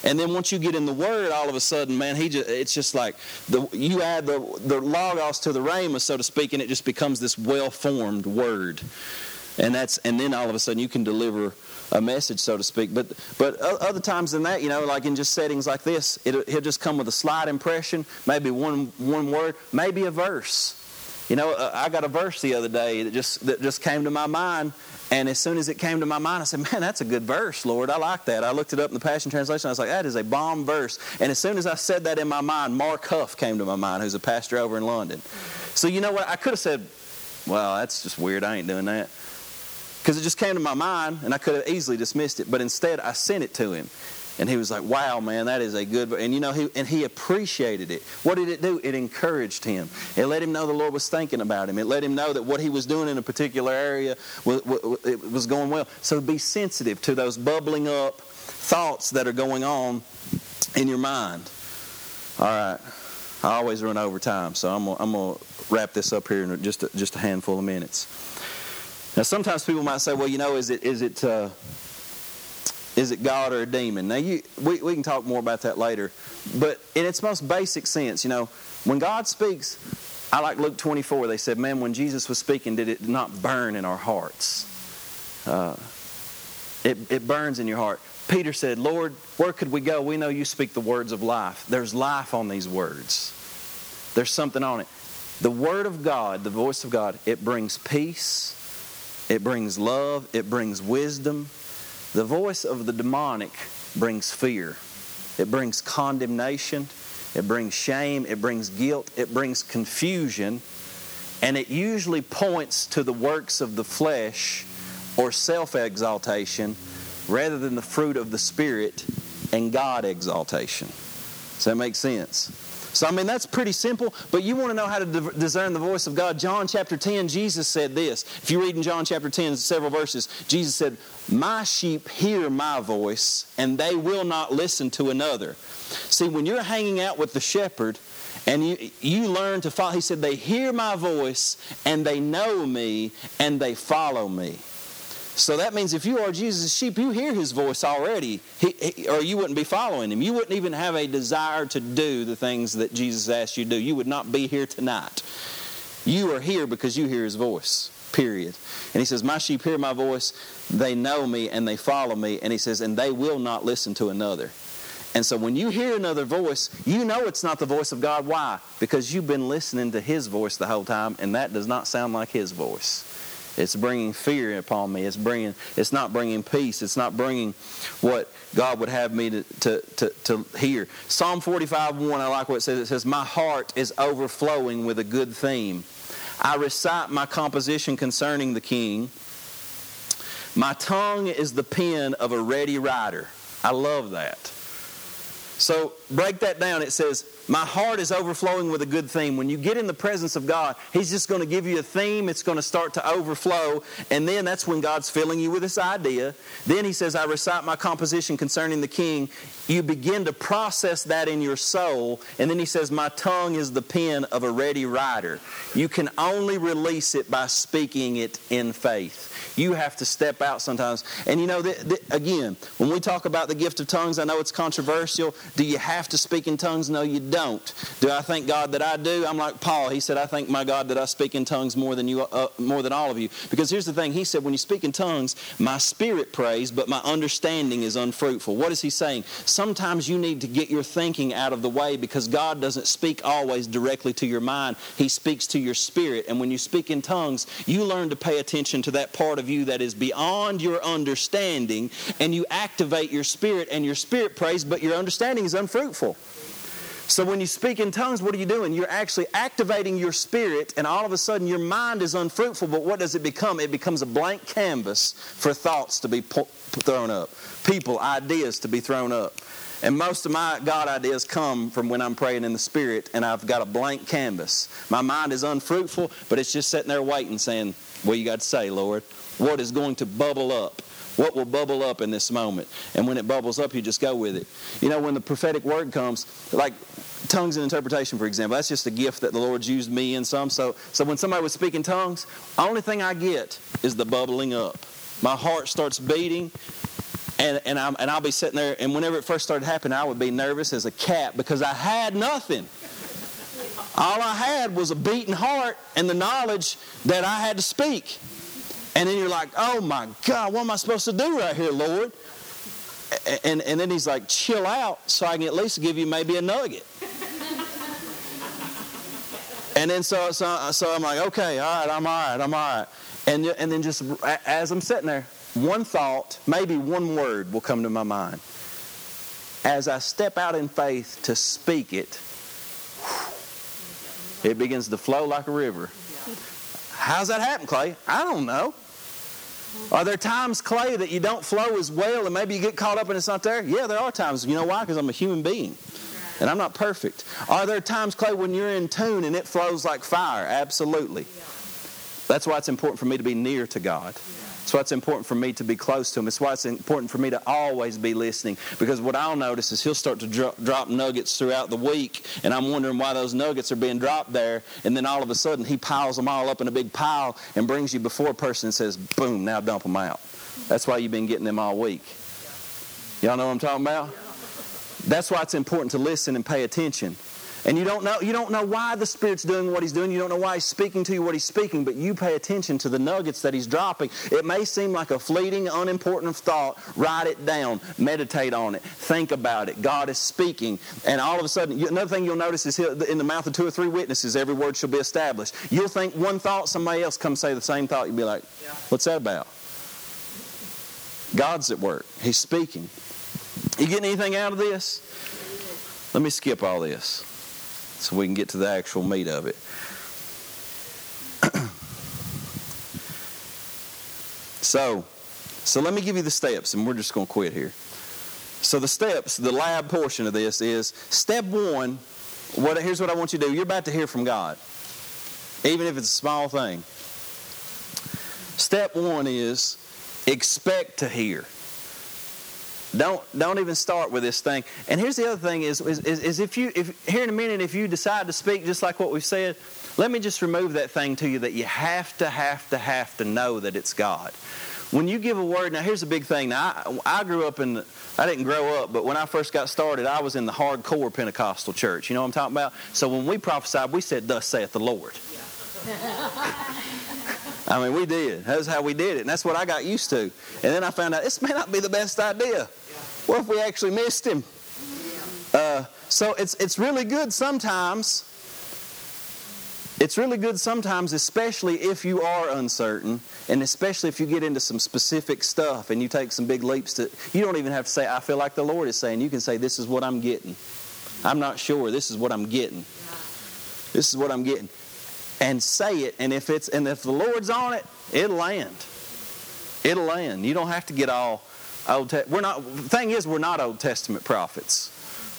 And then once you get in the Word, all of a sudden, man, he just, it's just like the, you add the, the logos to the rhema, so to speak, and it just becomes this well-formed Word. and that's and then all of a sudden you can deliver a message, so to speak. But but other times than that, you know, like in just settings like this, it, he'll just come with a slight impression, maybe one one word, maybe a verse. You know, uh, I got a verse the other day that just that just came to my mind, and as soon as it came to my mind, I said, "Man, that's a good verse, Lord. I like that." I looked it up in the Passion Translation. I was like, "That is a bomb verse." And as soon as I said that in my mind, Mark Huff came to my mind, who's a pastor over in London. So you know what? I could have said, "Well, that's just weird. I ain't doing that." because it just came to my mind and I could have easily dismissed it. But instead, I sent it to him. And he was like, "Wow, man, that is a good." And you know, he and he appreciated it. What did it do? It encouraged him. It let him know the Lord was thinking about him. It let him know that what he was doing in a particular area was, was going well. So be sensitive to those bubbling up thoughts that are going on in your mind. All right, I always run over time, so I'm I'm gonna wrap this up here in just a, just a handful of minutes. Now, sometimes people might say, well, you know, is it, is it, uh, is it God or a demon? Now, you, we, we can talk more about that later. But in its most basic sense, you know, when God speaks, I like Luke 24. They said, man, when Jesus was speaking, did it not burn in our hearts? Uh, it, it burns in your heart. Peter said, Lord, where could we go? We know you speak the words of life. There's life on these words, there's something on it. The Word of God, the voice of God, it brings peace, it brings love, it brings wisdom. The voice of the demonic brings fear, it brings condemnation, it brings shame, it brings guilt, it brings confusion, and it usually points to the works of the flesh or self exaltation rather than the fruit of the Spirit and God exaltation. Does that make sense? So, I mean, that's pretty simple, but you want to know how to discern the voice of God. John chapter 10, Jesus said this. If you read in John chapter 10, several verses, Jesus said, My sheep hear my voice, and they will not listen to another. See, when you're hanging out with the shepherd, and you, you learn to follow, he said, They hear my voice, and they know me, and they follow me. So that means if you are Jesus' sheep, you hear his voice already, he, he, or you wouldn't be following him. You wouldn't even have a desire to do the things that Jesus asked you to do. You would not be here tonight. You are here because you hear his voice, period. And he says, My sheep hear my voice, they know me, and they follow me. And he says, And they will not listen to another. And so when you hear another voice, you know it's not the voice of God. Why? Because you've been listening to his voice the whole time, and that does not sound like his voice. It's bringing fear upon me. It's bringing. It's not bringing peace. It's not bringing what God would have me to, to, to, to hear. Psalm 45, 1, I like what it says. It says, My heart is overflowing with a good theme. I recite my composition concerning the king. My tongue is the pen of a ready writer. I love that. So break that down. It says, my heart is overflowing with a good theme. When you get in the presence of God, He's just going to give you a theme. It's going to start to overflow. And then that's when God's filling you with this idea. Then He says, I recite my composition concerning the king. You begin to process that in your soul. And then He says, My tongue is the pen of a ready writer. You can only release it by speaking it in faith. You have to step out sometimes. And you know, the, the, again, when we talk about the gift of tongues, I know it's controversial. Do you have to speak in tongues? No, you don't. Do I thank God that I do? I'm like Paul. He said, I thank my God that I speak in tongues more than you, uh, more than all of you. Because here's the thing. He said, when you speak in tongues, my spirit prays, but my understanding is unfruitful. What is he saying? Sometimes you need to get your thinking out of the way because God doesn't speak always directly to your mind. He speaks to your spirit. And when you speak in tongues, you learn to pay attention to that part of of you that is beyond your understanding, and you activate your spirit, and your spirit prays, but your understanding is unfruitful. So when you speak in tongues, what are you doing? You're actually activating your spirit, and all of a sudden your mind is unfruitful. But what does it become? It becomes a blank canvas for thoughts to be thrown up, people, ideas to be thrown up. And most of my God ideas come from when I'm praying in the Spirit and I've got a blank canvas. My mind is unfruitful, but it's just sitting there waiting, saying, What you got to say, Lord? what is going to bubble up. What will bubble up in this moment? And when it bubbles up, you just go with it. You know, when the prophetic word comes, like tongues and interpretation, for example, that's just a gift that the Lord's used me in some. So, so when somebody was speaking tongues, only thing I get is the bubbling up. My heart starts beating, and, and, I'm, and I'll be sitting there, and whenever it first started happening, I would be nervous as a cat because I had nothing. All I had was a beating heart and the knowledge that I had to speak. And then you're like, oh my God, what am I supposed to do right here, Lord? And, and then he's like, chill out so I can at least give you maybe a nugget. *laughs* and then so, so, so I'm like, okay, all right, I'm all right, I'm all right. And, and then just as I'm sitting there, one thought, maybe one word will come to my mind. As I step out in faith to speak it, it begins to flow like a river. How's that happen, Clay? I don't know. Are there times, Clay, that you don't flow as well and maybe you get caught up and it's not there? Yeah, there are times. You know why? Because I'm a human being and I'm not perfect. Are there times, Clay, when you're in tune and it flows like fire? Absolutely. That's why it's important for me to be near to God. That's why it's important for me to be close to Him. It's why it's important for me to always be listening. Because what I'll notice is He'll start to drop, drop nuggets throughout the week, and I'm wondering why those nuggets are being dropped there. And then all of a sudden, He piles them all up in a big pile and brings you before a person and says, boom, now dump them out. That's why you've been getting them all week. Y'all know what I'm talking about? That's why it's important to listen and pay attention. And you don't know you don't know why the Spirit's doing what He's doing. You don't know why He's speaking to you what He's speaking, but you pay attention to the nuggets that He's dropping. It may seem like a fleeting, unimportant thought. Write it down. Meditate on it. Think about it. God is speaking. And all of a sudden, another thing you'll notice is in the mouth of two or three witnesses, every word shall be established. You'll think one thought, somebody else come say the same thought. You'll be like, what's that about? God's at work. He's speaking. You getting anything out of this? Let me skip all this so we can get to the actual meat of it. *clears throat* so, so let me give you the steps, and we're just going to quit here. So the steps, the lab portion of this is step one. What here's what I want you to do. You're about to hear from God, even if it's a small thing. Step one is expect to hear. Don't don't even start with this thing. And here's the other thing: is is, is if you if here in a minute if you decide to speak just like what we've said, let me just remove that thing to you that you have to have to have to know that it's God. When you give a word, now here's a big thing. Now I, I grew up in. The, I didn't grow up, but when I first got started, I was in the hardcore Pentecostal church. You know what I'm talking about? So when we prophesied, we said, "Thus saith the Lord." *laughs* I mean, we did. That's how we did it, and that's what I got used to. And then I found out this may not be the best idea. What if we actually missed him? Uh, so it's it's really good sometimes. It's really good sometimes, especially if you are uncertain, and especially if you get into some specific stuff and you take some big leaps to. You don't even have to say, "I feel like the Lord is saying." You can say, "This is what I'm getting." I'm not sure. This is what I'm getting. This is what I'm getting, and say it. And if it's and if the Lord's on it, it'll land. It'll land. You don't have to get all Old Te- we're not. Thing is, we're not Old Testament prophets.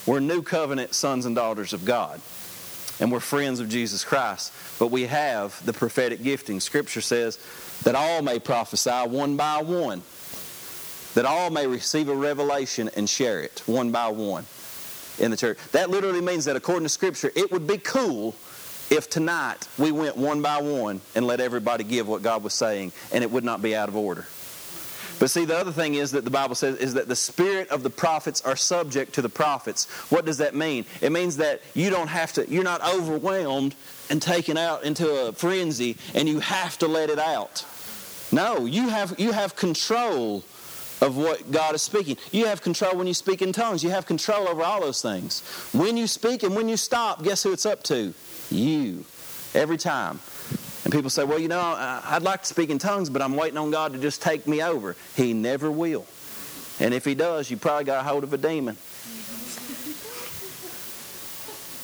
We're New Covenant sons and daughters of God, and we're friends of Jesus Christ. But we have the prophetic gifting. Scripture says that all may prophesy one by one, that all may receive a revelation and share it one by one in the church. That literally means that according to Scripture, it would be cool if tonight we went one by one and let everybody give what God was saying, and it would not be out of order. But see, the other thing is that the Bible says is that the spirit of the prophets are subject to the prophets. What does that mean? It means that you don't have to, you're not overwhelmed and taken out into a frenzy and you have to let it out. No, you have you have control of what God is speaking. You have control when you speak in tongues. You have control over all those things. When you speak and when you stop, guess who it's up to? You. Every time. And people say, well, you know, I'd like to speak in tongues, but I'm waiting on God to just take me over. He never will. And if He does, you probably got a hold of a demon.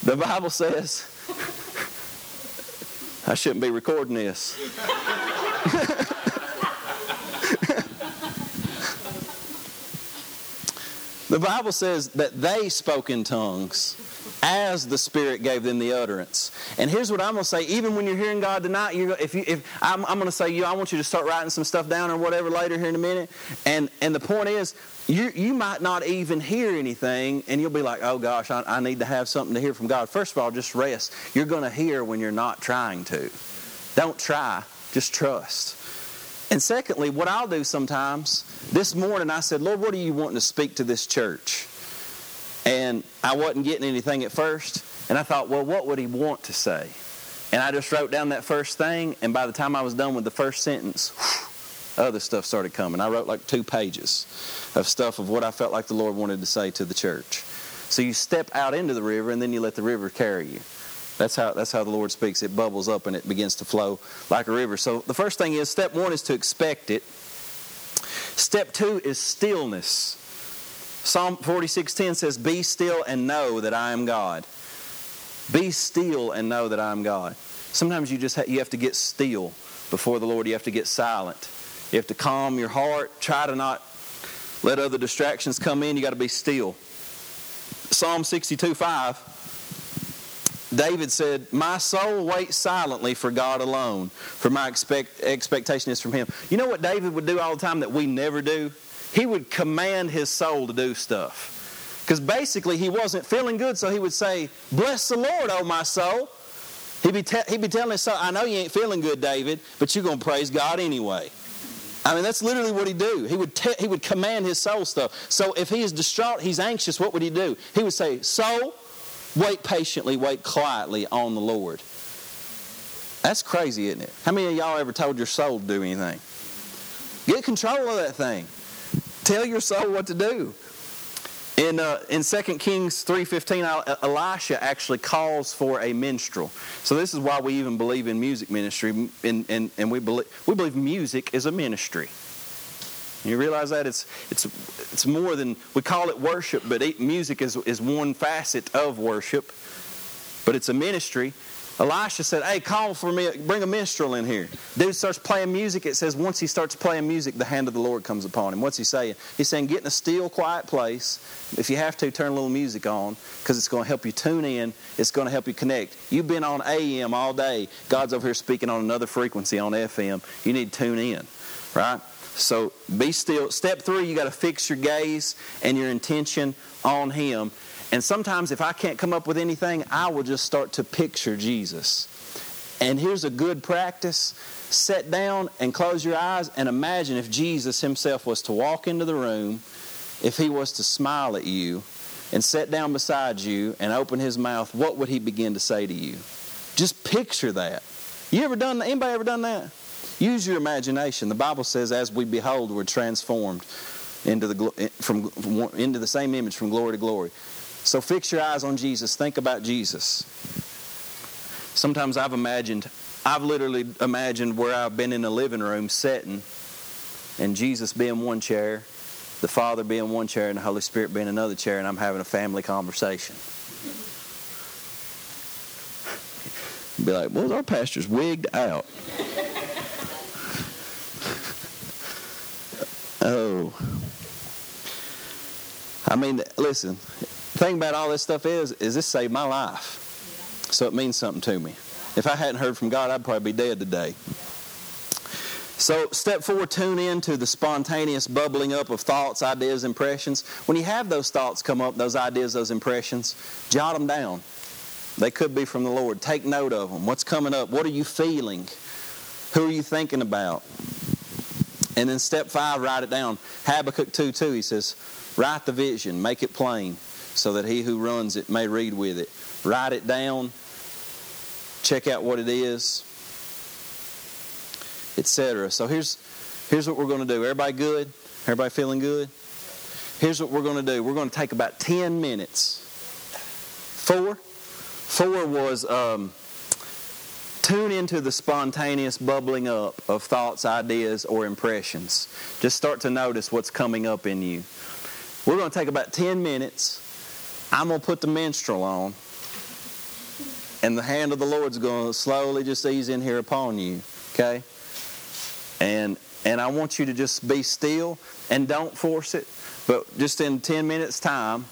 The Bible says, I shouldn't be recording this. *laughs* the Bible says that they spoke in tongues as the Spirit gave them the utterance. And here's what I'm going to say: even when you're hearing God tonight, you're, if you, if I'm, I'm going to say, you, I want you to start writing some stuff down or whatever later here in a minute. And and the point is, you you might not even hear anything, and you'll be like, oh gosh, I, I need to have something to hear from God. First of all, just rest. You're going to hear when you're not trying to. Don't try, just trust. And secondly, what I'll do sometimes, this morning I said, Lord, what are you wanting to speak to this church? And I wasn't getting anything at first. And I thought, well, what would he want to say? And I just wrote down that first thing. And by the time I was done with the first sentence, other stuff started coming. I wrote like two pages of stuff of what I felt like the Lord wanted to say to the church. So you step out into the river and then you let the river carry you. That's how that's how the Lord speaks. It bubbles up and it begins to flow like a river. So the first thing is step 1 is to expect it. Step 2 is stillness. Psalm 46:10 says, "Be still and know that I am God." Be still and know that I am God. Sometimes you just ha- you have to get still before the Lord. You have to get silent. You have to calm your heart. Try to not let other distractions come in. You got to be still. Psalm 62 5. David said, My soul waits silently for God alone, for my expect, expectation is from Him. You know what David would do all the time that we never do? He would command his soul to do stuff. Because basically, he wasn't feeling good, so he would say, Bless the Lord, O my soul. He'd be, te- he'd be telling his soul, I know you ain't feeling good, David, but you're going to praise God anyway. I mean, that's literally what he'd do. He would, te- he would command his soul stuff. So if he is distraught, he's anxious, what would he do? He would say, Soul, wait patiently, wait quietly on the Lord. That's crazy, isn't it? How many of y'all ever told your soul to do anything? Get control of that thing. Tell your soul what to do. In, uh, in 2 Kings 3.15, Elisha actually calls for a minstrel. So this is why we even believe in music ministry, and, and, and we, believe, we believe music is a ministry. You realize that? It's, it's, it's more than, we call it worship, but music is, is one facet of worship. But it's a ministry. Elisha said, Hey, call for me, bring a minstrel in here. Dude starts playing music. It says, once he starts playing music, the hand of the Lord comes upon him. What's he saying? He's saying, Get in a still, quiet place. If you have to, turn a little music on because it's going to help you tune in. It's going to help you connect. You've been on AM all day. God's over here speaking on another frequency on FM. You need to tune in, right? So be still. Step three, you got to fix your gaze and your intention on Him. And sometimes, if I can't come up with anything, I will just start to picture Jesus. And here's a good practice sit down and close your eyes and imagine if Jesus himself was to walk into the room, if he was to smile at you and sit down beside you and open his mouth, what would he begin to say to you? Just picture that. You ever done anybody ever done that? Use your imagination. The Bible says as we behold we're transformed into the from into the same image from glory to glory. So fix your eyes on Jesus. Think about Jesus. Sometimes I've imagined, I've literally imagined where I've been in the living room sitting, and Jesus being one chair, the Father being one chair, and the Holy Spirit being another chair, and I'm having a family conversation. Be like, well, our pastor's wigged out. *laughs* oh. I mean, listen, thing about all this stuff is, is this saved my life. So it means something to me. If I hadn't heard from God, I'd probably be dead today. So, step four, tune in to the spontaneous bubbling up of thoughts, ideas, impressions. When you have those thoughts come up, those ideas, those impressions, jot them down. They could be from the Lord. Take note of them. What's coming up? What are you feeling? Who are you thinking about? And then step five, write it down. Habakkuk 2 2, he says, write the vision, make it plain so that he who runs it may read with it. Write it down, check out what it is, etc. So here's here's what we're going to do. Everybody good? Everybody feeling good? Here's what we're going to do. We're going to take about 10 minutes. Four. Four was um, tune into the spontaneous bubbling up of thoughts, ideas, or impressions. Just start to notice what's coming up in you. We're going to take about 10 minutes I'm going to put the minstrel on, and the hand of the Lord's going to slowly just ease in here upon you. Okay? And and I want you to just be still and don't force it, but just in 10 minutes' time,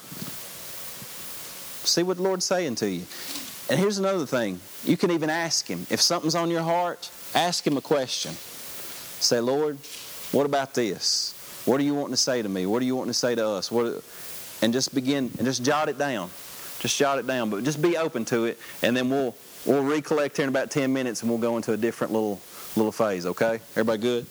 see what the Lord's saying to you. And here's another thing you can even ask Him. If something's on your heart, ask Him a question. Say, Lord, what about this? What are you wanting to say to me? What are you wanting to say to us? What, and just begin and just jot it down. Just jot it down, but just be open to it, and then we'll we'll recollect here in about ten minutes, and we'll go into a different little little phase. Okay, everybody good?